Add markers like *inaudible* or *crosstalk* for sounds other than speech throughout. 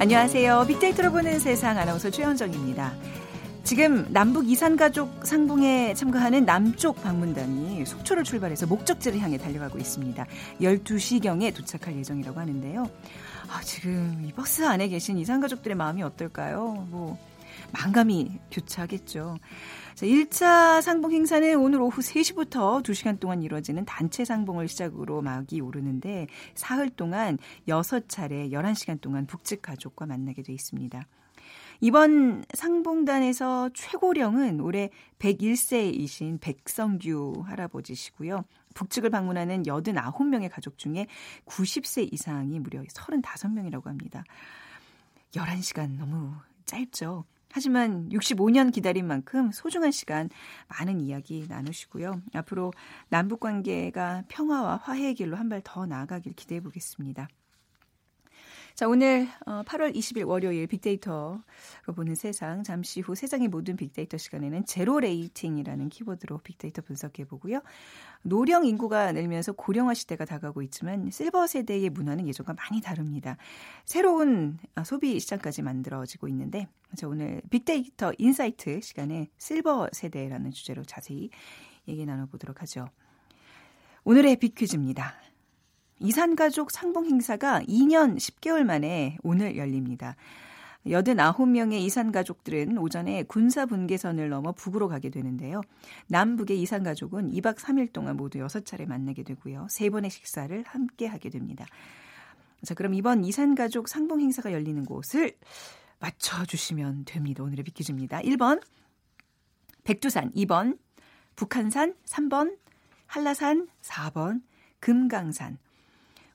안녕하세요. 빅데이터로 보는 세상 아나운서 최현정입니다. 지금 남북 이산가족 상봉에 참가하는 남쪽 방문단이 속초를 출발해서 목적지를 향해 달려가고 있습니다. 12시경에 도착할 예정이라고 하는데요. 아, 지금 이 버스 안에 계신 이산가족들의 마음이 어떨까요? 뭐, 망감이 교차하겠죠. 자, 1차 상봉 행사는 오늘 오후 3시부터 2시간 동안 이루어지는 단체 상봉을 시작으로 막이 오르는데 사흘 동안 6차례 11시간 동안 북측 가족과 만나게 돼 있습니다. 이번 상봉단에서 최고령은 올해 101세이신 백성규 할아버지시고요. 북측을 방문하는 89명의 가족 중에 90세 이상이 무려 35명이라고 합니다. 11시간 너무 짧죠. 하지만 65년 기다린 만큼 소중한 시간 많은 이야기 나누시고요. 앞으로 남북 관계가 평화와 화해의 길로 한 발 더 나아가길 기대해 보겠습니다. 자, 오늘 8월 어, 20일 월요일 빅데이터로 보는 세상 잠시 후 세상의 모든 빅데이터 시간에는 zero rating이라는 키워드로 빅데이터 분석해 보고요. 노령 인구가 늘면서 고령화 시대가 다가오고 있지만 실버 세대의 문화는 예전과 많이 다릅니다. 새로운 어, 소비 시장까지 만들어지고 있는데 자, 오늘 빅데이터 insight 시간에 실버 세대라는 주제로 자세히 얘기 나눠 보도록 하죠. 오늘의 빅퀴즈입니다. 이산가족 상봉 행사가 2년 10개월 만에 오늘 열립니다. 89명의 이산가족들은 오전에 군사 분계선을 넘어 북으로 가게 되는데요. 남북의 이산가족은 2박 3일 동안 모두 6차례 만나게 되고요. 3번의 식사를 함께 하게 됩니다. 자, 그럼 이번 이산가족 상봉 행사가 열리는 곳을 맞춰주시면 됩니다. 오늘의 비키즈입니다. 1번, 백두산, 2번, 북한산, 3번, 한라산, 4번, 금강산,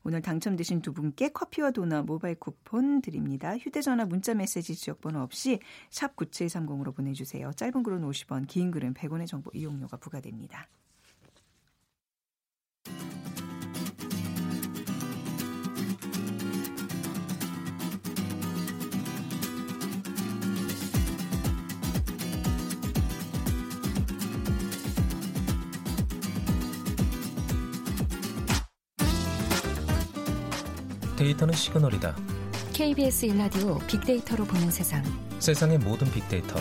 오늘 당첨되신 두 분께 커피와 도넛 모바일 쿠폰 드립니다. 휴대전화 문자 메시지 지역번호 없이 샵 9730으로 보내주세요. 짧은 글은 50원, 긴 글은 100원의 정보 이용료가 부과됩니다. 데이터는 시그널이다. KBS 일라디오 빅데이터로 보는 세상. 세상의 모든 빅데이터.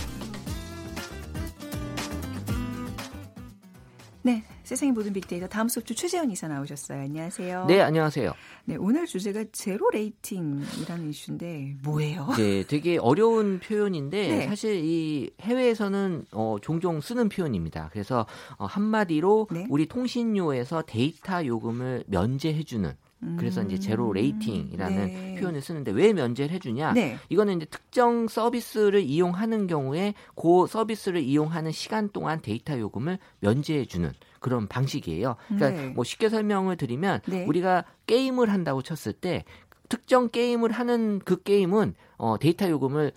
네, 세상의 모든 빅데이터 다음소프트 최재원 이사 나오셨어요. 안녕하세요. 네, 안녕하세요. 네, 오늘 주제가 zero rating이라는 이슈인데 뭐예요? 네, 되게 어려운 표현인데 네. 사실 이 해외에서는 어, 종종 쓰는 표현입니다. 그래서 어, 한마디로 네. 우리 통신료에서 데이터 요금을 면제해주는 그래서 이제 제로 음. rating이라는 네. 표현을 쓰는데 왜 면제를 해주냐? 네. 이거는 이제 특정 서비스를 이용하는 경우에 그 서비스를 이용하는 시간 동안 데이터 요금을 면제해주는 그런 방식이에요. 그러니까 네. 뭐 쉽게 설명을 드리면 네. 우리가 게임을 한다고 쳤을 때 특정 게임을 하는 그 게임은 어, 데이터 요금을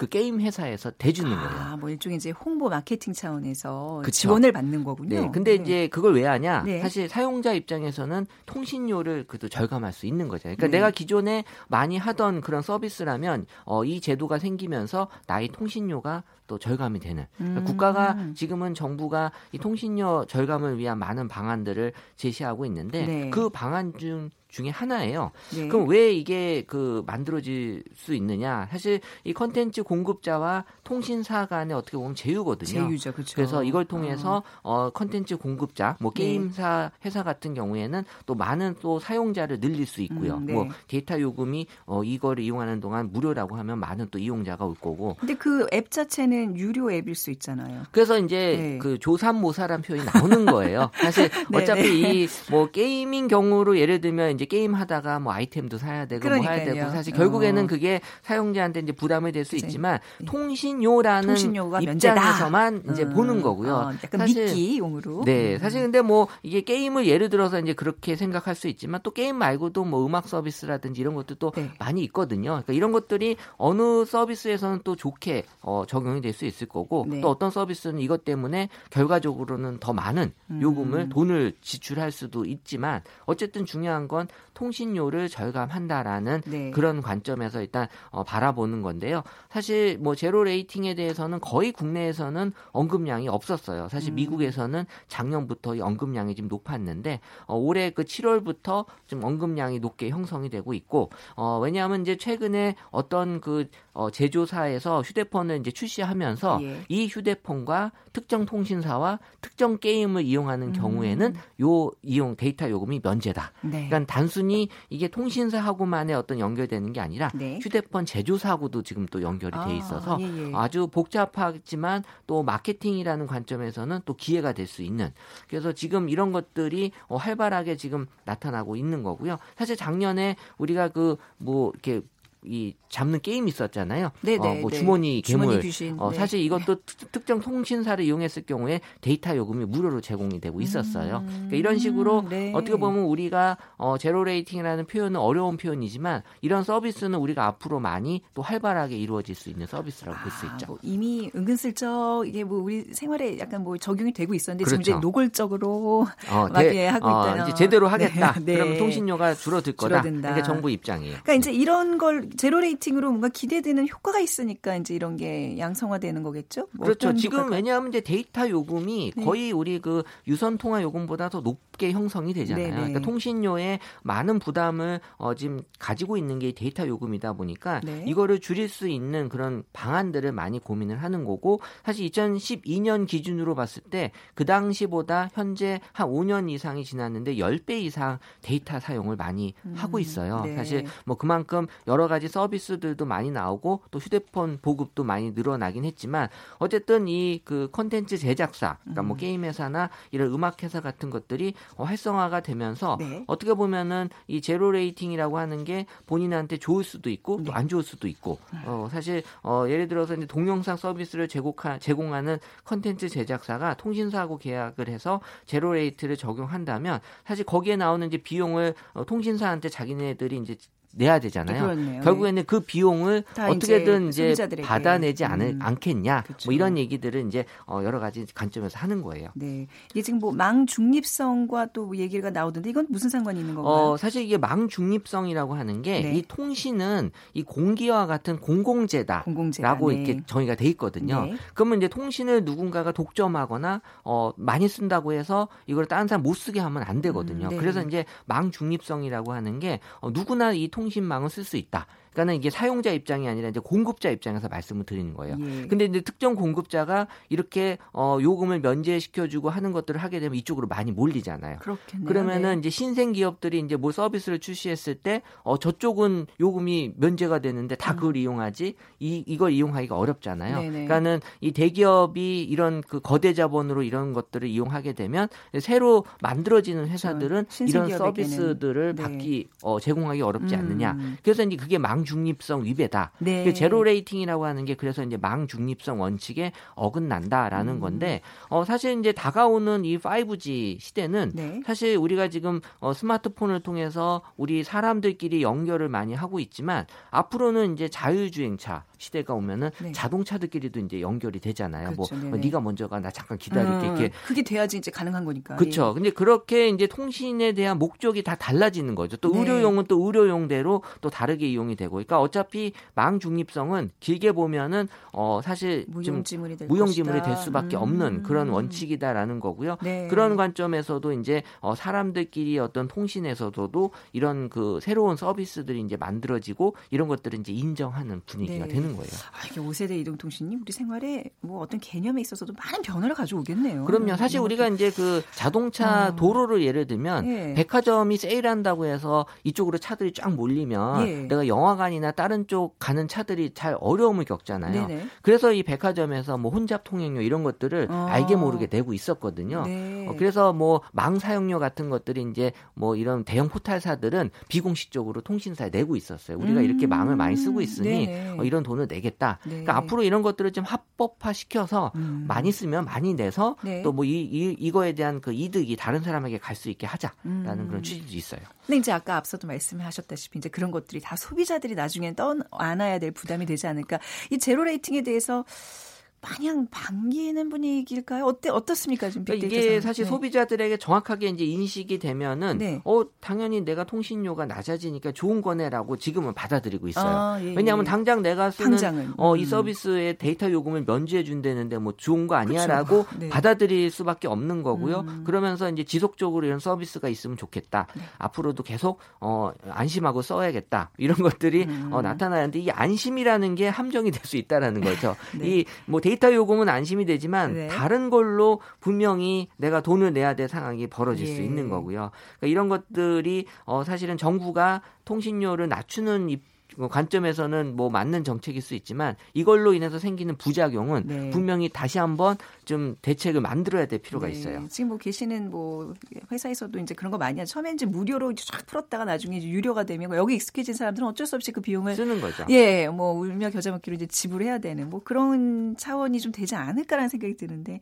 그 게임 회사에서 대주는 아, 거예요. 뭐 일종의 이제 홍보 마케팅 차원에서 그쵸. 지원을 받는 거군요. 네. 근데 네. 이제 그걸 왜 하냐? 네. 사실 사용자 입장에서는 통신료를 그래도 절감할 수 있는 거죠. 그러니까 네. 내가 기존에 많이 하던 그런 서비스라면 어, 이 제도가 생기면서 나의 통신료가 또 절감이 되는 그러니까 음. 국가가 지금은 정부가 이 통신료 절감을 위한 많은 방안들을 제시하고 있는데 네. 그 방안 중 중에 하나예요. 네. 그럼 왜 이게 그 만들어질 수 있느냐? 사실 이 컨텐츠 공급자와 통신사 간에 어떻게 보면 제휴거든요. 제휴죠, 그렇죠. 그래서 이걸 통해서 어 컨텐츠 공급자, 뭐 네. 게임사 네. 회사 같은 경우에는 또 많은 또 사용자를 늘릴 수 있고요. 음, 네. 뭐 데이터 요금이 어 이거를 이용하는 동안 무료라고 하면 많은 또 이용자가 올 거고. 근데 그 앱 자체는 유료 앱일 수 있잖아요. 그래서 이제 네. 그 조삼모사란 표현이 나오는 거예요. 사실 *laughs* 네, 어차피 이 뭐 gaming 경우로 예를 들면 이제 게임 하다가 뭐 아이템도 사야 되고 그러니까요. 뭐 해야 되고 사실 결국에는 어. 그게 사용자한테 이제 부담이 될 수 있지만 통신료라는 통신료가 입장에서만 면제다. 이제 음. 보는 거고요. 어, 약간 사실, 미끼용으로. 네, 음. 사실 근데 뭐 이게 게임을 예를 들어서 이제 그렇게 생각할 수 있지만 또 게임 말고도 뭐 음악 서비스라든지 이런 것도 네. 많이 있거든요. 그러니까 이런 것들이 어느 서비스에서는 또 좋게 어, 적용이 될 수 있을 거고 네. 또 어떤 서비스는 이것 때문에 결과적으로는 더 많은 요금을 음. 돈을 지출할 수도 있지만 어쨌든 중요한 건 통신료를 절감한다라는 네. 그런 관점에서 일단 어, 바라보는 건데요. 사실 뭐 제로 레이팅에 대해서는 거의 국내에서는 언급량이 없었어요. 사실 음. 미국에서는 작년부터 이 언급량이 좀 높았는데 어, 올해 그 7월부터 좀 언급량이 높게 형성이 되고 있고 어, 왜냐하면 이제 최근에 어떤 그 어, 제조사에서 휴대폰을 이제 출시하면서 예. 이 휴대폰과 특정 통신사와 특정 게임을 이용하는 음. 경우에는 요 이용 데이터 요금이 면제다. 네. 그러니까 단순히 이게 통신사하고만의 어떤 연결되는 게 아니라 네. 휴대폰 제조사하고도 지금 또 연결이 돼 아, 있어서 아, 예, 예. 아주 복잡하지만 또 마케팅이라는 관점에서는 또 기회가 될 수 있는 그래서 지금 이런 것들이 어, 활발하게 지금 나타나고 있는 거고요. 사실 작년에 우리가 그 뭐 이렇게 이 잡는 게임이 있었잖아요. 네네, 어, 네, 뭐 네. 주머니 괴물. 주머니 귀신. 어, 네. 사실 이것도 네. 특정 통신사를 이용했을 경우에 데이터 요금이 무료로 제공이 되고 있었어요. 음, 그러니까 이런 식으로 네. 어떻게 보면 우리가 어, zero rating이라는 표현은 어려운 표현이지만 이런 서비스는 우리가 앞으로 많이 또 활발하게 이루어질 수 있는 서비스라고 아, 볼수 있죠. 뭐 이미 은근슬쩍 이게 뭐 우리 생활에 약간 뭐 적용이 되고 있었는데 그렇죠. 지금 이제 노골적으로 어, *laughs* 대, 하고 어, 있다. 이제 제대로 하겠다. *laughs* 네, 그럼 통신료가 줄어들 거다. 줄어든다. 이게 정부 입장이에요. 그러니까 이제 이런 걸 zero rating으로 뭔가 기대되는 효과가 있으니까 이제 이런 게 양성화되는 거겠죠? 뭐 그렇죠. 지금 효과가? 왜냐하면 이제 데이터 요금이 네. 거의 우리 그 유선 통화 요금보다 더 높게 형성이 되잖아요. 네네. 그러니까 통신료에 많은 부담을 어, 지금 가지고 있는 게 데이터 요금이다 보니까 네. 이거를 줄일 수 있는 그런 방안들을 많이 고민을 하는 거고 사실 2012년 기준으로 봤을 때 그 당시보다 현재 한 5년 이상이 지났는데 10배 이상 데이터 사용을 많이 음, 하고 있어요. 네. 사실 뭐 그만큼 여러 가지 서비스들도 많이 나오고 또 휴대폰 보급도 많이 늘어나긴 했지만 어쨌든 이 그 컨텐츠 제작사, 그러니까 뭐 음. 게임 회사나 이런 음악 회사 같은 것들이 어, 활성화가 되면서 네. 어떻게 보면은 이 zero rating이라고 하는 게 본인한테 좋을 수도 있고 또 안 네. 좋을 수도 있고 어 사실 어 예를 들어서 이제 동영상 서비스를 제공하, 제공하는 컨텐츠 제작사가 통신사하고 계약을 해서 zero rate를 적용한다면 사실 거기에 나오는 이제 비용을 어, 통신사한테 자기네들이 이제 내야 되잖아요. 그렇네요. 결국에는 네. 그 비용을 어떻게든 이제, 이제 받아내지 않, 음. 않겠냐. 그렇죠. 뭐 이런 얘기들을 이제 어, 여러 가지 관점에서 하는 거예요. 네. 이게 지금 뭐 망 중립성과 또 얘기가 나오던데 이건 무슨 상관이 있는 건가요? 어, 사실 이게 망 중립성이라고 하는 게이 네. 통신은 이 공기와 같은 공공재다라고 공공재다. 네. 이렇게 정의가 돼 있거든요. 네. 그러면 이제 통신을 누군가가 독점하거나 어, 많이 쓴다고 해서 이걸 다른 사람 못 쓰게 하면 안 되거든요. 음, 네. 그래서 이제 망 중립성이라고 하는 게 어, 누구나 이 통, 통신망을 쓸 수 있다. 그러니까는 이게 사용자 입장이 아니라 이제 공급자 입장에서 말씀을 드리는 거예요. 예. 근데 이제 특정 공급자가 이렇게 어 요금을 면제시켜 주고 하는 것들을 하게 되면 이쪽으로 많이 몰리잖아요. 그렇겠네요. 그러면은 네. 이제 신생 기업들이 이제 뭐 서비스를 출시했을 때 어 저쪽은 요금이 면제가 되는데 다 그걸 음. 이용하지 이 이걸 이용하기가 어렵잖아요. 네네. 그러니까는 이 대기업이 이런 그 거대 자본으로 이런 것들을 이용하게 되면 새로 만들어지는 회사들은 이런 서비스들을 네. 받기 어 제공하기 어렵지 음. 않느냐. 그래서 이제 그게 망 중립성 위배다. 네. 그 zero rating이라고 하는 게 그래서 이제 망 중립성 원칙에 어긋난다라는 음. 건데 어 사실 이제 다가오는 이 5G 시대는 네. 사실 우리가 지금 어 스마트폰을 통해서 우리 사람들끼리 연결을 많이 하고 있지만 앞으로는 이제 자율주행차 시대가 오면은 네. 자동차들끼리도 이제 연결이 되잖아요. 뭐, 그렇죠. 뭐 네가 먼저 가 나 잠깐 기다릴게 음, 이렇게 그게 돼야지 이제 가능한 거니까. 그렇죠. 예. 근데 그렇게 이제 통신에 대한 목적이 다 달라지는 거죠. 또 네. 의료용은 또 의료용대로 또 다르게 이용이 되고. 그러니까 어차피 망 중립성은 길게 보면은 어 사실 무용지물이 될, 무용지물이 될 수밖에 음. 없는 그런 원칙이다라는 거고요. 네. 그런 관점에서도 이제 어 사람들끼리 어떤 통신에서도 이런 그 새로운 서비스들이 이제 만들어지고 이런 것들을 이제 인정하는 분위기가 네. 되는 되는 거예요. 아, 이게 5세대 이동통신이 우리 생활에 뭐 어떤 개념에 있어서도 많은 변화를 가져오겠네요. 그럼요. 사실 우리가 이제 그 자동차 어. 도로를 예를 들면 예. 백화점이 세일한다고 해서 이쪽으로 차들이 쫙 몰리면 예. 내가 영화관이나 다른 쪽 가는 차들이 잘 어려움을 겪잖아요. 네네. 그래서 이 백화점에서 뭐 혼잡 통행료 이런 것들을 어. 알게 모르게 내고 있었거든요. 네. 어, 그래서 뭐 망 사용료 같은 것들이 이제 뭐 이런 대형 포탈사들은 비공식적으로 통신사에 내고 있었어요. 우리가 음. 이렇게 망을 많이 쓰고 있으니 어, 이런 돈을 돈을 내겠다. 네. 그러니까 앞으로 이런 것들을 좀 합법화 시켜서 음. 많이 쓰면 많이 내서 네. 또 뭐 이, 이, 이거에 대한 그 이득이 다른 사람에게 갈 수 있게 하자라는 음. 그런 취지도 있어요. 근데 이제 아까 앞서도 말씀하셨다시피 이제 그런 것들이 다 소비자들이 나중에 떠안아야 될 부담이 되지 않을까. 이 zero rating에 대해서 마냥 반기는 분위기일까요? 어때 어떻습니까 지금 그러니까 이게 사실 네. 소비자들에게 정확하게 이제 인식이 되면은 네. 어 당연히 내가 통신료가 낮아지니까 좋은 거네라고 지금은 받아들이고 있어요. 아, 예, 왜냐하면 예. 당장 내가 쓰는 당장은. 어이 음. 서비스의 데이터 요금을 면제해 준다는데 뭐 좋은 거 아니야라고 *laughs* 네. 받아들일 수밖에 없는 거고요. 음. 그러면서 이제 지속적으로 이런 서비스가 있으면 좋겠다. 네. 앞으로도 계속 어 안심하고 써야겠다 이런 것들이 음. 어, 나타나는데 이 안심이라는 게 함정이 될 수 있다라는 거죠. *laughs* 네. 이뭐 데이터 요금은 안심이 되지만 네. 다른 걸로 분명히 내가 돈을 내야 될 상황이 벌어질 예. 수 있는 거고요. 그러니까 이런 것들이 어 사실은 정부가 통신료를 낮추는 입 관점에서는 뭐 맞는 정책일 수 있지만 이걸로 인해서 생기는 부작용은 네. 분명히 다시 한번 좀 대책을 만들어야 될 필요가 네. 있어요. 지금 뭐 계시는 뭐 회사에서도 이제 그런 거 많이 하죠. 처음에 이제 무료로 쫙 풀었다가 나중에 이제 유료가 되면 여기 익숙해진 사람들은 어쩔 수 없이 그 비용을 쓰는 거죠. 예, 뭐 울며 겨자 먹기로 이제 지불해야 되는 뭐 그런 차원이 좀 되지 않을까라는 생각이 드는데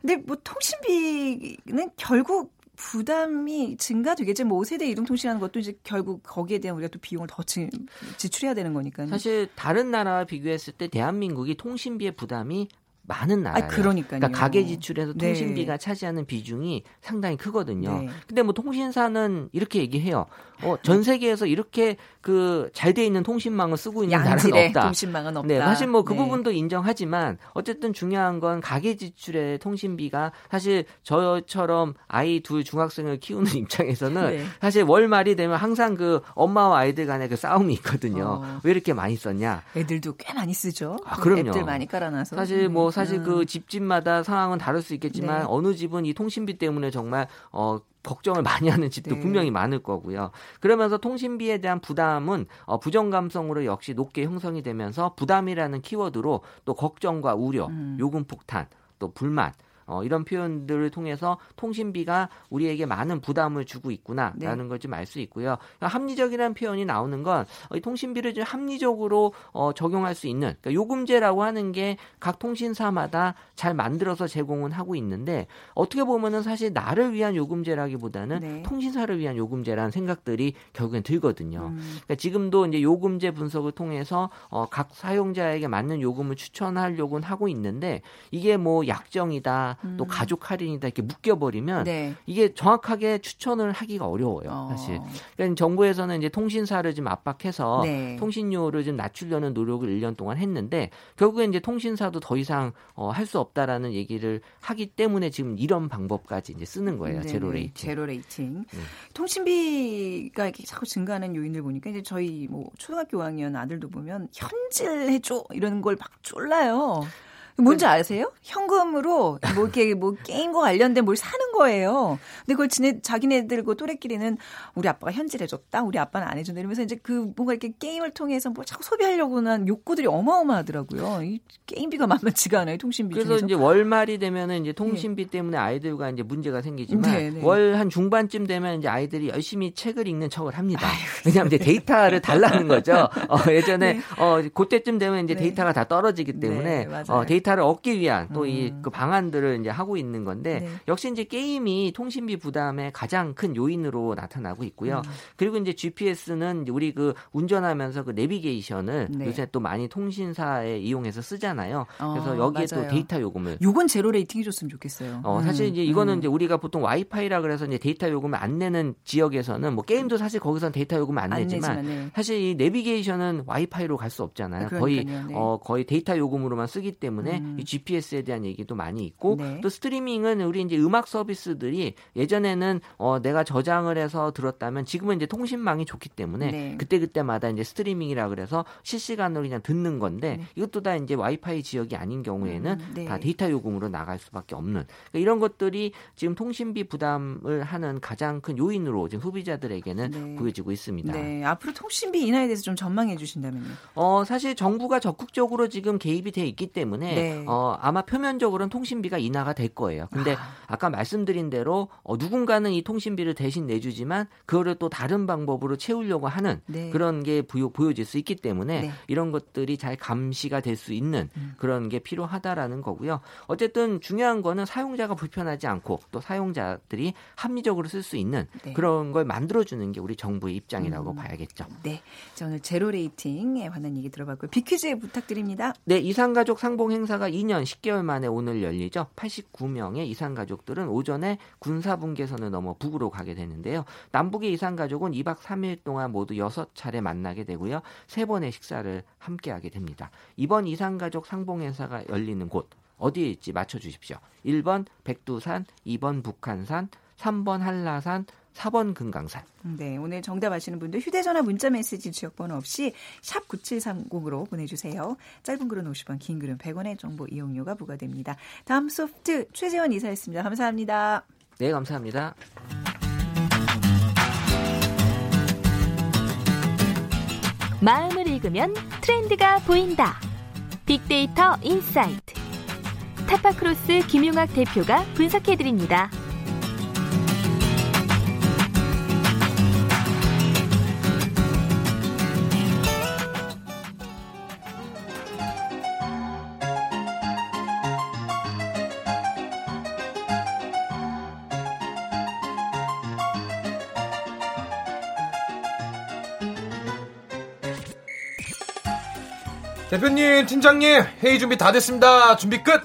근데 뭐 통신비는 결국 부담이 증가되겠죠. 뭐 5세대 이동통신하는 것도 이제 결국 거기에 대한 우리가 또 비용을 더 지, 지출해야 되는 거니까. 사실 다른 나라와 비교했을 때 대한민국이 통신비의 부담이 많은 나라예요. 아, 그러니까요. 그러니까 가계 지출에서 네. 통신비가 네. 차지하는 비중이 상당히 크거든요. 네. 근데 뭐 통신사는 이렇게 얘기해요. 어, 전 세계에서 이렇게 그 잘 돼 있는 통신망을 쓰고 있는 나라는 없다. 통신망은 없다. 네, 사실 뭐그 네. 부분도 인정하지만 어쨌든 중요한 건 가계 지출의 통신비가 사실 저처럼 아이 둘 중학생을 키우는 *laughs* 입장에서는 네. 사실 월 말이 되면 항상 그 엄마와 아이들 간의 그 싸움이 있거든요. 어. 왜 이렇게 많이 썼냐? 애들도 꽤 많이 쓰죠. 아, 그럼요. 앱들 많이 깔아놔서. 사실 뭐 사실 음. 그 집집마다 상황은 다를 수 있겠지만 네. 어느 집은 이 통신비 때문에 정말 어 걱정을 많이 하는 집도 네. 분명히 많을 거고요. 그러면서 통신비에 대한 부담은 어, 부정 감성으로 역시 높게 형성이 되면서 부담이라는 키워드로 또 걱정과 우려, 음. 요금 폭탄, 또 불만 어, 이런 표현들을 통해서 통신비가 우리에게 많은 부담을 주고 있구나라는 네. 걸좀 알 수 있고요. 그러니까 합리적이라는 표현이 나오는 건 어, 이 통신비를 좀 합리적으로 어, 적용할 수 있는 그러니까 요금제라고 하는 게 각 통신사마다 잘 만들어서 제공은 하고 있는데 어떻게 보면은 사실 나를 위한 요금제라기보다는 네. 통신사를 위한 요금제라는 생각들이 결국엔 들거든요. 음. 그러니까 지금도 이제 요금제 분석을 통해서 어, 각 사용자에게 맞는 요금을 추천하려고는 하고 있는데 이게 뭐 약정이다 음. 또 가족 할인이다 이렇게 묶여버리면 네. 이게 정확하게 추천을 하기가 어려워요. 어. 사실. 그러니까 정부에서는 이제 통신사를 좀 압박해서 네. 통신료를 좀 낮추려는 노력을 1년 동안 했는데 결국에 이제 통신사도 더 이상 어, 할 수 없다라는 얘기를 하기 때문에 지금 이런 방법까지 이제 쓰는 거예요. 네 zero rating. zero rating. 네. 통신비가 이렇게 자꾸 증가하는 요인을 보니까 이제 저희 뭐 초등학교 5학년 아들도 보면 현질해줘 이런 걸 막 쫄라요. 뭔지 아세요? 현금으로 뭐 이렇게 뭐 게임과 관련된 뭘 사는 거예요. 근데 그걸 지네 자기네들고 또래끼리는 우리 아빠가 현질해 줬다, 우리 아빠는 안 해준다 이러면서 이제 그 뭔가 이렇게 게임을 통해서 뭐 자꾸 소비하려고 한 욕구들이 어마어마하더라고요. 이 게임비가 만만치가 않아요, 통신비. 그래서 중에서. 이제 월말이 되면은 이제 통신비 네. 때문에 아이들과 이제 문제가 생기지만 네, 네. 월한 중반쯤 되면 이제 아이들이 열심히 책을 읽는 척을 합니다. 아유, 왜냐하면 이제 데이터를 달라는 거죠. *laughs* 어, 예전에 네. 어 그때쯤 되면 이제 네. 데이터가 다 떨어지기 때문에 네, 어, 데이터 데이터를 얻기 위한 또 이 그 음. 방안들을 이제 하고 있는 건데 네. 역시 이제 게임이 통신비 부담의 가장 큰 요인으로 나타나고 있고요. 음. 그리고 이제 GPS는 우리 그 운전하면서 그 내비게이션을 네. 요새 또 많이 통신사에 이용해서 쓰잖아요. 그래서 어, 여기에 맞아요. 또 데이터 요금을 요건 zero rating 해 줬으면 좋겠어요. 어, 사실 이제 이거는 음. 이제 우리가 보통 와이파이라 그래서 이제 데이터 요금을 안 내는 지역에서는 뭐 게임도 사실 거기서는 데이터 요금을 안, 안 내지만 내지만, 네. 사실 이 내비게이션은 와이파이로 갈 수 없잖아요. 그러니까요, 거의 네. 어 거의 데이터 요금으로만 쓰기 때문에 음. 이 GPS에 대한 얘기도 많이 있고 네. 또 스트리밍은 우리 이제 음악 서비스들이 예전에는 어 내가 저장을 해서 들었다면 지금은 이제 통신망이 좋기 때문에 네. 그때 그때마다 이제 스트리밍이라 그래서 실시간으로 그냥 듣는 건데 네. 이것도 다 이제 와이파이 지역이 아닌 경우에는 음, 네. 다 데이터 요금으로 나갈 수밖에 없는 그러니까 이런 것들이 지금 통신비 부담을 하는 가장 큰 요인으로 지금 소비자들에게는 네. 보여지고 있습니다. 네, 앞으로 통신비 인하에 대해서 좀 전망해 주신다면요. 어 사실 정부가 적극적으로 지금 개입이 돼 있기 때문에 네. 어, 아마 표면적으로는 통신비가 인하가 될 거예요. 근데 아. 까 말씀드린 대로 어, 누군가는 이 통신비를 대신 내주지만 그거를 또 다른 방법으로 채우려고 하는 네. 그런 게 보여, 보여질 수 있기 때문에 네. 이런 것들이 잘 감시가 될 수 있는 음. 그런 게 필요하다라는 거고요. 어쨌든 중요한 거는 사용자가 불편하지 않고 또 사용자들이 합리적으로 쓸 수 있는 네. 그런 걸 만들어주는 게 우리 정부의 입장이라고 음. 봐야겠죠. 네. 자, 오늘 zero rating에 관한 얘기 들어봤고요. 비퀴즈 부탁드립니다. 네. 이산가족 상봉 행사 행사가 2년 10개월 만에 오늘 열리죠. 89명의 이산 가족들은 오전에 군사분계선을 넘어 북으로 가게 되는데요. 남북의 이산 가족은 2박 3일 동안 모두 6차례 만나게 되고요. 3번의 식사를 함께 하게 됩니다. 이번 이산 가족 상봉 행사가 열리는 곳 어디일지 맞춰 주십시오. 1번 백두산, 2번 북한산, 3번 한라산, 4번 금강산. 네, 오늘 정답 아시는 분들 휴대전화 문자메시지 지역번호 없이 샵 9730으로 보내주세요. 짧은 글은 50원, 긴 글은 100원의 정보 이용료가 부과됩니다. 다음 소프트 최재원 이사였습니다. 감사합니다. 네, 감사합니다. 마음을 읽으면 트렌드가 보인다. 빅데이터 insight. 타파크로스 김용학 대표가 분석해드립니다. 대표님, 팀장님, 회의 준비 다 됐습니다. 준비 끝!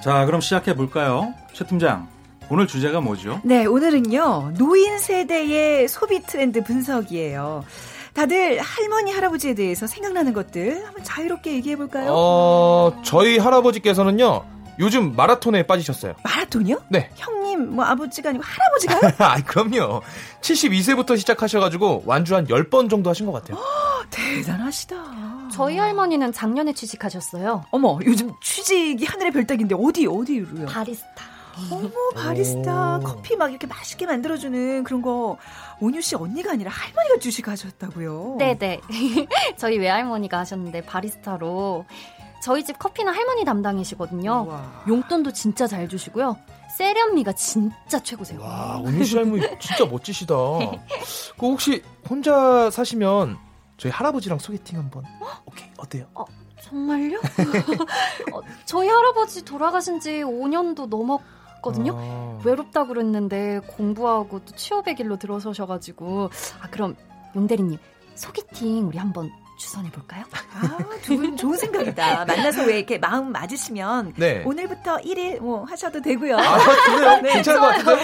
자, 그럼 시작해 볼까요? 최 팀장, 오늘 주제가 뭐죠? 네, 오늘은요, 노인 세대의 소비 트렌드 분석이에요. 다들 할머니, 할아버지에 대해서 생각나는 것들 한번 자유롭게 얘기해 볼까요? 어, 저희 할아버지께서는요, 요즘 마라톤에 빠지셨어요. 마라톤이요? 네. 형님, 뭐 아버지가 아니고 할아버지가요? *laughs* 아, 그럼요. 72세부터 시작하셔가지고 완주 한 10번 정도 하신 것 같아요. 대단하시다. 저희 할머니는 작년에 취직하셨어요. 어머, 요즘 취직이 하늘의 별따기인데 어디 어디로요? 바리스타. 어머, 바리스타. 오. 커피 막 이렇게 맛있게 만들어주는 그런 거 온유 씨 언니가 아니라 할머니가 주식하셨다고요? 네네. *laughs* 저희 외할머니가 하셨는데 바리스타로 저희 집 커피는 할머니 담당이시거든요. 우와. 용돈도 진짜 잘 주시고요. 세련미가 진짜 최고세요. 와, 온유 씨 할머니 진짜 멋지시다. *laughs* 그 혹시 혼자 사시면 저희 할아버지랑 소개팅 한번. 오케이, 어때요? 어, 정말요? *laughs* 어, 저희 할아버지 돌아가신 지 5년도 넘었거든요. 아... 외롭다 그랬는데 공부하고 또 취업의 길로 들어서셔가지고. 아, 그럼 용대리님 소개팅 우리 한번 주선해 볼까요? 아, 두 분 좋은 생각이다. 만나서 왜 이렇게 마음 맞으시면 네. 오늘부터 1일 뭐 하셔도 되고요. 아, 그래요? 네, 괜찮은 것 같은데요?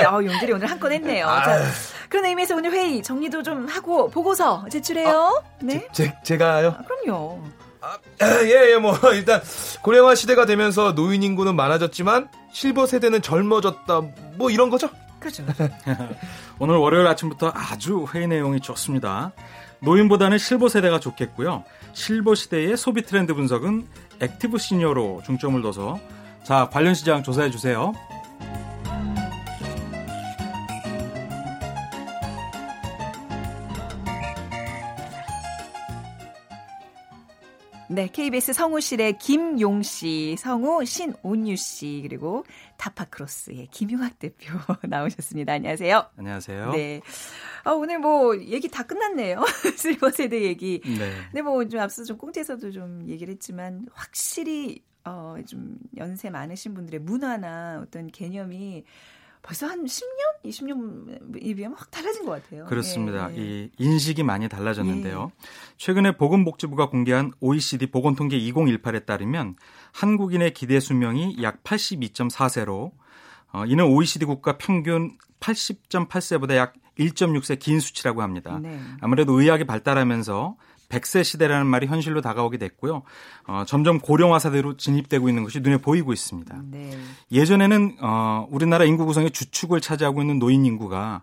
예, 어, 용 대리 오늘 한 건 했네요. 아. 자, 그런 의미에서 오늘 회의 정리도 좀 하고 보고서 제출해요. 아, 네. 제, 제, 제 가요? 아, 그럼요. 아, *laughs* 예, 예, 뭐, 일단, 고령화 시대가 되면서 노인 인구는 많아졌지만, 실버 세대는 젊어졌다, 뭐 이런 거죠? 그렇죠. *laughs* 오늘 월요일 아침부터 아주 회의 내용이 좋습니다. 노인보다는 실버 세대가 좋겠고요. 실버 시대의 소비 트렌드 분석은 active senior로 중점을 둬서 자 관련 시장 조사해 주세요. 네, KBS 성우실의 김용 씨, 성우 신온유 씨, 그리고 타파크로스의 김용학 대표 *laughs* 나오셨습니다. 안녕하세요. 안녕하세요. 네. 아, 오늘 뭐 얘기 다 끝났네요. *laughs* 실버 세대 얘기. 네. 근데 뭐 좀 앞서 좀 꽁트에서도 좀 얘기를 했지만 확실히 어, 좀 연세 많으신 분들의 문화나 어떤 개념이 벌써 한 10년, 20년에 비하면 확 달라진 것 같아요. 그렇습니다. 예, 예. 이 인식이 많이 달라졌는데요. 예. 최근에 보건복지부가 공개한 OECD 보건통계 2018에 따르면 한국인의 기대 수명이 약 82.4세로 어, 이는 OECD 국가 평균 80.8세보다 약 1.6세 긴 수치라고 합니다. 네. 아무래도 의학이 발달하면서 100세 시대라는 말이 현실로 다가오게 됐고요. 어, 점점 고령화 사대로 진입되고 있는 것이 눈에 보이고 있습니다. 네. 예전에는 어, 우리나라 인구 구성의 주축을 차지하고 있는 노인 인구가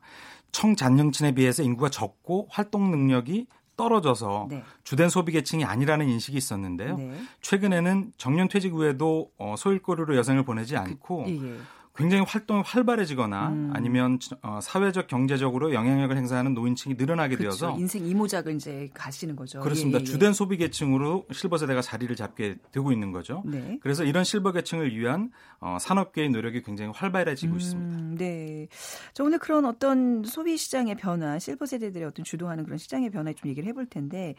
청장년층에 비해서 인구가 적고 활동 능력이 떨어져서 네. 주된 소비 계층이 아니라는 인식이 있었는데요. 네. 최근에는 정년 퇴직 후에도 어, 소일거리로 여생을 보내지 않고 그, 예. 예. 굉장히 활동이 활발해지거나 음. 아니면 어, 사회적 경제적으로 영향력을 행사하는 노인층이 늘어나게 그렇죠. 되어서 인생 이모작을 이제 가시는 거죠. 그렇습니다. 예, 예, 예. 주된 소비 계층으로 실버 세대가 자리를 잡게 되고 있는 거죠. 네. 그래서 이런 실버 계층을 위한 어, 산업계의 노력이 굉장히 활발해지고 음, 있습니다. 네. 저 오늘 그런 어떤 소비 시장의 변화, 실버 세대들의 어떤 주도하는 그런 시장의 변화에 좀 얘기를 해볼 텐데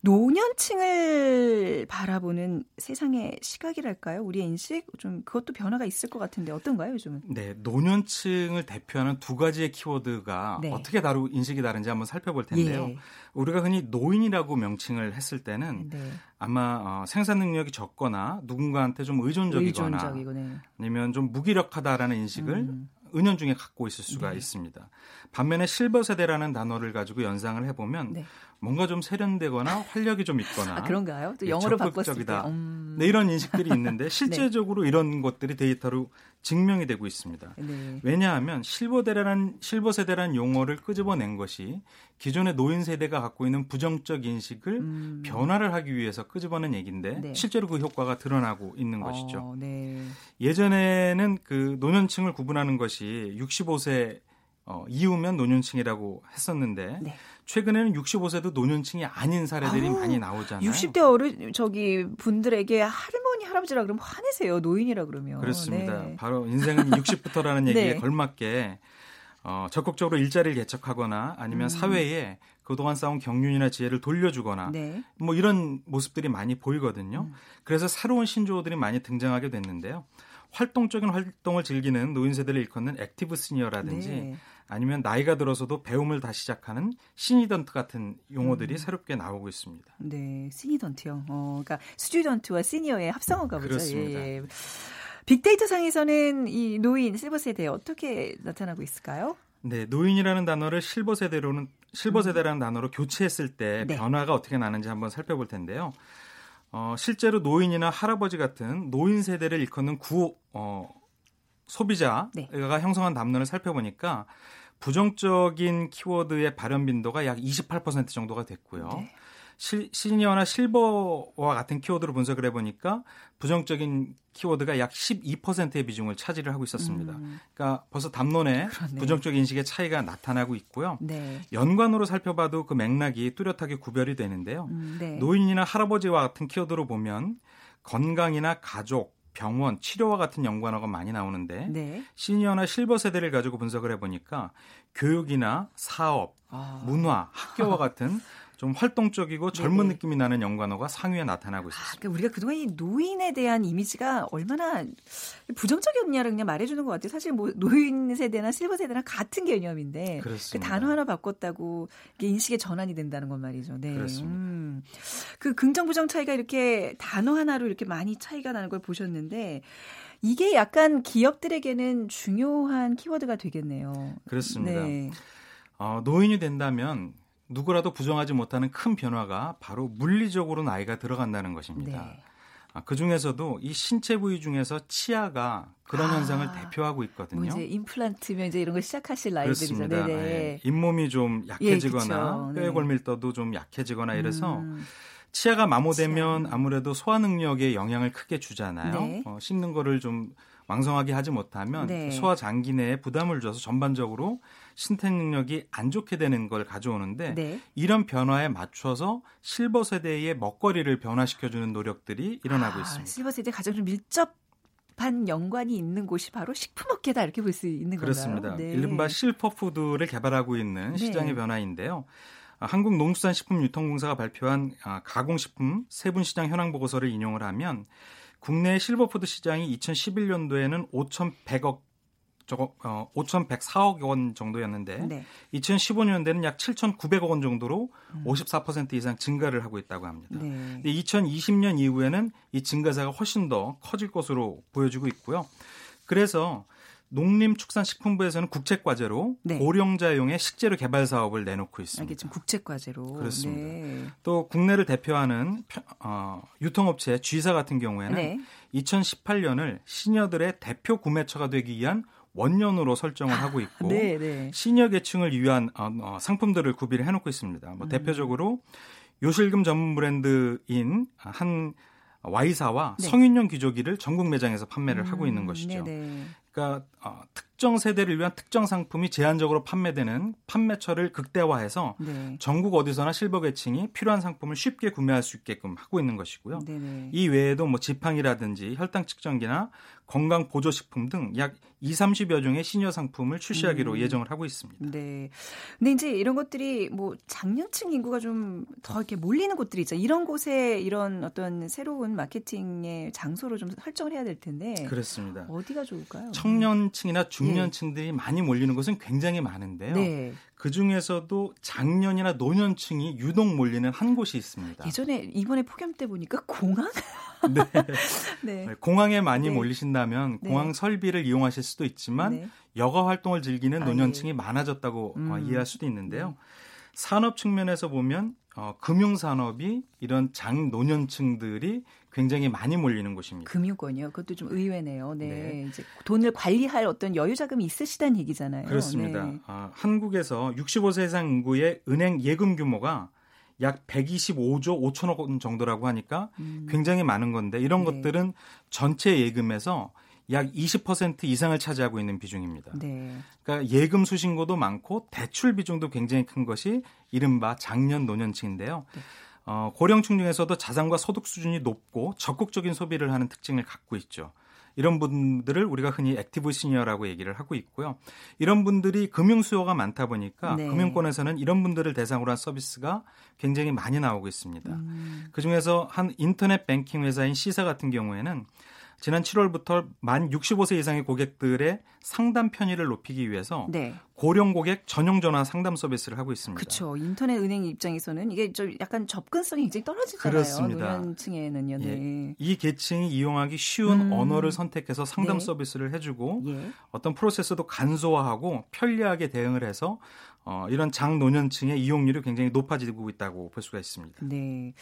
노년층을 바라보는 세상의 시각이랄까요? 우리의 인식 좀 그것도 변화가 있을 것 같은데 어떤가요, 요즘은? 네, 노년층을 대표하는 두 가지의 키워드가 네. 어떻게 다루 인식이 다른지 한번 살펴볼 텐데요. 예. 우리가 흔히 노인이라고 명칭을 했을 때는 네. 아마 어, 생산 능력이 적거나 누군가한테 좀 의존적이거나 네. 아니면 좀 무기력하다라는 인식을 음. 은연중에 갖고 있을 수가 네. 있습니다. 반면에 실버 세대라는 단어를 가지고 연상을 해보면 네. 뭔가 좀 세련되거나 활력이 좀 있거나 아, 그런가요? 또 네, 영어로 적극적이다. 음... 네, 이런 인식들이 있는데 *laughs* 네. 실제적으로 네. 이런 것들이 데이터로 증명이 되고 있습니다. 네. 왜냐하면 실버대라는 실버 세대라는 용어를 끄집어낸 것이 기존의 노인 세대가 갖고 있는 부정적 인식을 음... 변화를 하기 위해서 끄집어낸 얘기인데 네. 실제로 그 효과가 드러나고 있는 어, 것이죠. 예전에는 그 노년층을 구분하는 것이 65세 어, 이후면 노년층이라고 했었는데 네. 최근에는 65세도 노년층이 아닌 사례들이 아우, 많이 나오잖아요. 60대 어른 저기 분들에게 할머니 할아버지라 그러면 화내세요. 노인이라 그러면. 그렇습니다. 네. 바로 인생은 *laughs* 60부터라는 얘기에 네. 걸맞게 어, 적극적으로 일자리를 개척하거나 아니면 음. 사회에 그동안 쌓은 경륜이나 지혜를 돌려주거나 네. 뭐 이런 모습들이 많이 보이거든요. 음. 그래서 새로운 신조어들이 많이 등장하게 됐는데요. 활동적인 활동을 즐기는 노인 세대를 일컫는 active senior라든지 네. 아니면 나이가 들어서도 배움을 다시 시작하는 senident 같은 용어들이 음. 새롭게 나오고 있습니다. 네, senident요. 어, 그러니까 student와 senior의 합성어가 보죠. 그렇습니다. 예, 예. 빅데이터 상에서는 이 노인 실버 세대에 어떻게 나타나고 있을까요? 네, 노인이라는 단어를 실버 세대로는 실버 음. 세대라는 음. 단어로 교체했을 때 네. 변화가 어떻게 나는지 한번 살펴볼 텐데요. 어, 실제로 노인이나 할아버지 같은 노인 세대를 일컫는 구 어, 소비자가 네. 형성한 담론을 살펴보니까 부정적인 키워드의 발현 빈도가 약 28% 정도가 됐고요. 네. 시, 시니어나 실버와 같은 키워드로 분석을 해보니까 부정적인 키워드가 약 12%의 비중을 차지를 하고 있었습니다. 음. 그러니까 벌써 담론에. 부정적 인식의 차이가 나타나고 있고요. 네. 연관으로 살펴봐도 그 맥락이 뚜렷하게 구별이 되는데요. 음, 네. 노인이나 할아버지와 같은 키워드로 보면 건강이나 가족, 병원, 치료와 같은 연관어가 많이 나오는데 네. 시니어나 실버 세대를 가지고 분석을 해보니까 교육이나 사업, 아. 문화, 학교와 같은 *laughs* 좀 활동적이고 젊은 네네. 느낌이 나는 연관어가 상위에 나타나고 있습니다. 아, 그러니까 우리가 그동안 이 노인에 대한 이미지가 얼마나 부정적이었냐를 그냥 말해주는 것 같아요. 사실 뭐 노인 세대나 실버 세대랑 같은 개념인데 그 단어 하나 바꿨다고 인식의 전환이 된다는 건 말이죠. 네. 그렇습니다. 음. 그 긍정 부정 차이가 이렇게 단어 하나로 이렇게 많이 차이가 나는 걸 보셨는데 이게 약간 기업들에게는 중요한 키워드가 되겠네요. 그렇습니다. 네. 어, 노인이 된다면 누구라도 부정하지 못하는 큰 변화가 바로 물리적으로 나이가 들어간다는 것입니다. 네. 아, 그 중에서도 이 신체 부위 중에서 치아가 그런 아, 현상을 대표하고 있거든요. 뭐 이제 임플란트면 이제 이런 걸 시작하실 나이들이죠. 네 네. 잇몸이 좀 약해지거나 예, 뼈의 골밀도도 좀 약해지거나 이래서 음. 치아가 마모되면 아무래도 소화 능력에 영향을 크게 주잖아요. 네. 어, 씹는 거를 좀 왕성하게 하지 못하면 네. 소화 장기 내에 부담을 줘서 전반적으로 신체 능력이 안 좋게 되는 걸 가져오는데 네. 이런 변화에 맞춰서 실버 세대의 먹거리를 변화시켜주는 노력들이 일어나고 아, 있습니다. 실버 세대 가장 좀 밀접 한 연관이 있는 곳이 바로 식품업계다 이렇게 볼 수 있는 건가요? 그렇습니다. 네. 이른바 실퍼푸드를 개발하고 있는 네. 시장의 변화인데요. 아, 한국농수산식품유통공사가 발표한 아, 가공식품 세분 시장 현황 보고서를 인용을 하면 국내 실버푸드 시장이 2011년도에는 5,100억 저거 어 5,104억 원 정도였는데 네. 2015년대는 약 7,900억 원 정도로 음. 54% 이상 증가를 하고 있다고 합니다. 네. 근데 2020년 이후에는 이 증가세가 훨씬 더 커질 것으로 보여지고 있고요. 그래서 농림축산식품부에서는 국책과제로 네. 고령자용의 식재료 개발 사업을 내놓고 있습니다. 이게 좀 국책과제로 그렇습니다. 네. 또 국내를 대표하는 어, 유통업체 G사 같은 경우에는 네. 2018년을 시녀들의 대표 구매처가 되기 위한 원년으로 설정을 하고 있고 네, 네. 시니어 계층을 위한 어, 어, 상품들을 구비를 해놓고 있습니다. 뭐 음. 대표적으로 요실금 전문 브랜드인 한 Y사와 네. 성인용 귀조기를 전국 매장에서 판매를 음, 하고 있는 것이죠. 네네. 그러니까 어, 특, 특정 세대를 위한 특정 상품이 제한적으로 판매되는 판매처를 극대화해서 네. 전국 어디서나 실버 계층이 필요한 상품을 쉽게 구매할 수 있게끔 하고 있는 것이고요. 네네. 이 외에도 뭐 지팡이라든지 혈당 측정기나 건강 보조 식품 등 약 2, 30여 종의 시니어 상품을 출시하기로 음. 예정을 하고 있습니다. 네. 근데 이제 이런 것들이 뭐 장년층 인구가 좀 더 이렇게 몰리는 곳들이 있죠. 이런 곳에 이런 어떤 새로운 마케팅의 장소로 좀 설정을 해야 될 텐데. 그렇습니다. 어디가 좋을까요? 청 년층이나 중년층들이 네. 많이 몰리는 곳은 굉장히 많은데요. 네. 그 중에서도 장년이나 노년층이 유독 몰리는 한 곳이 있습니다. 예전에 이번에 폭염 때 보니까 공항? *laughs* 네. *laughs* 네. 네. 공항에 많이 네. 몰리신다면 네. 공항 설비를 이용하실 수도 있지만 네. 여가 활동을 즐기는 아, 노년층이 아, 많아졌다고 어, 음. 이해할 수도 있는데요. 산업 측면에서 보면 어, 금융산업이 이런 장노년층들이 굉장히 많이 몰리는 곳입니다. 금융권이요? 그것도 좀 의외네요. 네. 네. 이제 돈을 관리할 어떤 여유 자금이 있으시다는 얘기잖아요. 그렇습니다. 네. 아, 한국에서 65세 이상 인구의 은행 예금 규모가 약 125조 5천억 원 정도라고 하니까 음. 굉장히 많은 건데 이런 네. 것들은 전체 예금에서 약 20% 이상을 차지하고 있는 비중입니다. 네. 그러니까 예금 수신고도 많고 대출 비중도 굉장히 큰 것이 이른바 장년 노년층인데요. 네. 어, 고령층 중에서도 자산과 소득 수준이 높고 적극적인 소비를 하는 특징을 갖고 있죠. 이런 분들을 우리가 흔히 active senior라고 얘기를 하고 있고요. 이런 분들이 금융 수요가 많다 보니까 네. 금융권에서는 이런 분들을 대상으로 한 서비스가 굉장히 많이 나오고 있습니다. 음. 그 중에서 한 인터넷 뱅킹 회사인 시사 같은 경우에는 지난 7월부터 만 65세 이상의 고객들의 상담 편의를 높이기 위해서 네. 고령 고객 전용 전화 상담 서비스를 하고 있습니다. 그렇죠. 인터넷 은행 입장에서는 이게 좀 약간 접근성이 굉장히 떨어지잖아요. 그렇습니다. 노년층에는요. 네. 예. 이 계층이 이용하기 쉬운 음. 언어를 선택해서 상담 네. 서비스를 해주고 예. 어떤 프로세스도 간소화하고 편리하게 대응을 해서 어, 이런 장노년층의 이용률이 굉장히 높아지고 있다고 볼 수가 있습니다. 네.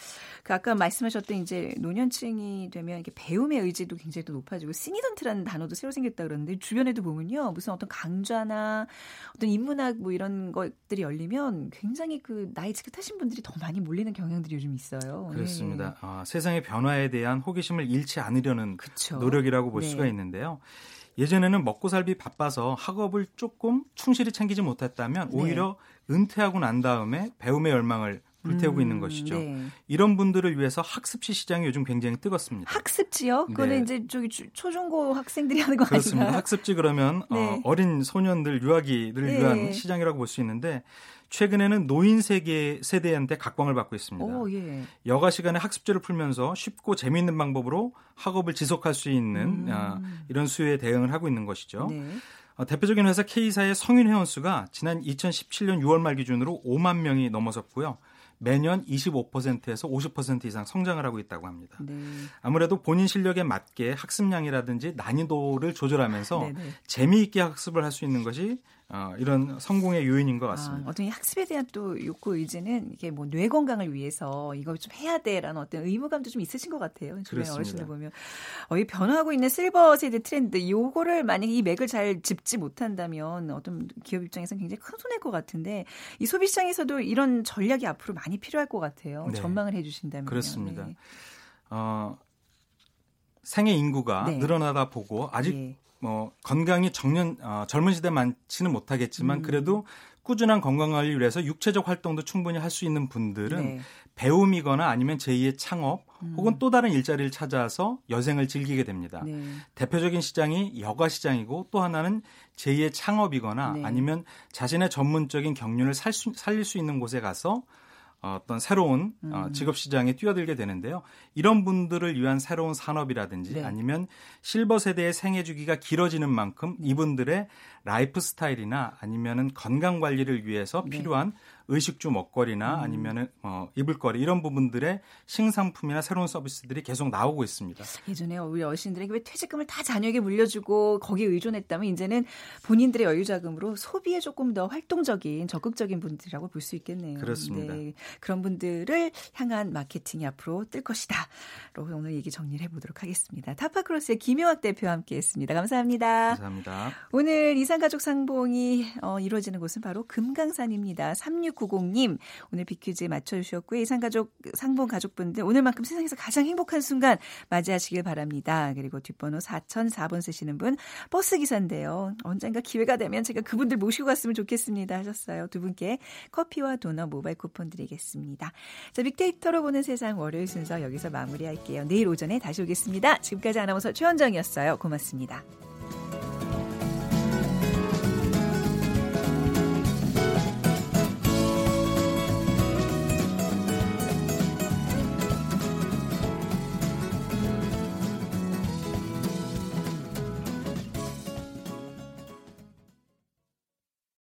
그 아까 말씀하셨던 이제 노년층이 되면 이게 배움의 의지도 굉장히 또 높아지고 시니던트라는 단어도 새로 생겼다 그러는데 주변에도 보면요. 무슨 어떤 강좌나 어떤 인문학 뭐 이런 것들이 열리면 굉장히 그 나이 지긋하신 분들이 더 많이 몰리는 경향들이 요즘 있어요. 그렇습니다. 네. 아, 세상의 변화에 대한 호기심을 잃지 않으려는 그쵸? 노력이라고 볼 네. 수가 있는데요. 예전에는 먹고 살기 바빠서 학업을 조금 충실히 챙기지 못했다면 네. 오히려 은퇴하고 난 다음에 배움의 열망을 불태우고 음, 있는 것이죠. 네. 이런 분들을 위해서 학습지 시장이 요즘 굉장히 뜨겁습니다. 학습지요? 그거는 네. 이제 저기 초중고 학생들이 하는 거 그렇습니다. 아닌가요? 학습지 그러면 *laughs* 네. 어, 린 소년들 유아기를 네. 위한 시장이라고 볼 수 있는데 최근에는 노인 세계 세대한테 각광을 받고 있습니다. 오, 예. 여가 시간에 학습지를 풀면서 쉽고 재미있는 방법으로 학업을 지속할 수 있는 음. 아, 이런 수요에 대응을 하고 있는 것이죠. 네. 어, 대표적인 회사 K사의 성인 회원 수가 지난 2017년 6월 말 기준으로 5만 명이 넘어섰고요. 매년 25%에서 50% 이상 성장을 하고 있다고 합니다. 네. 아무래도 본인 실력에 맞게 학습량이라든지 난이도를 조절하면서 아, 재미있게 학습을 할 수 있는 것이 어, 이런 성공의 요인인 것 같습니다. 아, 어떤 학습에 대한 또 욕구 의지는 이게 뭐 뇌 건강을 위해서 이걸 좀 해야 돼라는 어떤 의무감도 좀 있으신 것 같아요. 주변 어르신들 보면 어, 이 변화하고 있는 실버 세대 트렌드 요거를 만약 이 맥을 잘 짚지 못한다면 어떤 기업 입장에서는 굉장히 큰 손해일 것 같은데 이 소비 시장에서도 이런 전략이 앞으로 많이 필요할 것 같아요. 네. 전망을 해주신다면 그렇습니다. 네. 어, 생애 인구가 네. 늘어나다 보고 아직 예. 뭐 건강이 정년 어, 젊은 시대 많지는 못하겠지만 음. 그래도 꾸준한 건강 관리를 위해서 육체적 활동도 충분히 할 수 있는 분들은 네. 배움이거나 아니면 제2의 창업 음. 혹은 또 다른 일자리를 찾아서 여생을 즐기게 됩니다. 네. 대표적인 시장이 여가 시장이고 또 하나는 제2의 창업이거나 네. 아니면 자신의 전문적인 경륜을 살 수, 살릴 수 있는 곳에 가서 어떤 새로운 어, 음. 직업 시장에 뛰어들게 되는데요. 이런 분들을 위한 새로운 산업이라든지 네. 아니면 실버 세대의 생애 주기가 길어지는 만큼 이분들의 라이프 스타일이나 아니면은 건강 관리를 위해서 네. 필요한 네. 의식주 먹거리나 음. 아니면은 어, 이불거리 이런 부분들의 신상품이나 새로운 서비스들이 계속 나오고 있습니다. 예전에 우리 어르신들에게 왜 퇴직금을 다 자녀에게 물려주고 거기에 의존했다면 이제는 본인들의 여유 자금으로 소비에 조금 더 활동적인 적극적인 분들이라고 볼 수 있겠네요. 그렇습니다. 네. 그런 분들을 향한 마케팅이 앞으로 뜰 것이다. 로 오늘 얘기 정리를 해보도록 하겠습니다. 타파크로스의 김효학 대표와 함께했습니다. 감사합니다. 감사합니다. 오늘 이상 이산가족 상봉이 어, 이루어지는 곳은 바로 금강산입니다. 3690님 오늘 비퀴즈 맞춰주셨고요. 이산 가족 상봉 가족분들 오늘만큼 세상에서 가장 행복한 순간 맞이하시길 바랍니다. 그리고 뒷번호 4004번 쓰시는 분 버스 기사인데요. 언젠가 기회가 되면 제가 그분들 모시고 갔으면 좋겠습니다 하셨어요. 두 분께 커피와 도넛 모바일 쿠폰 드리겠습니다. 자, 빅데이터로 보는 세상 월요일 순서 여기서 마무리할게요. 내일 오전에 다시 오겠습니다. 지금까지 아나운서 최원정이었어요. 고맙습니다.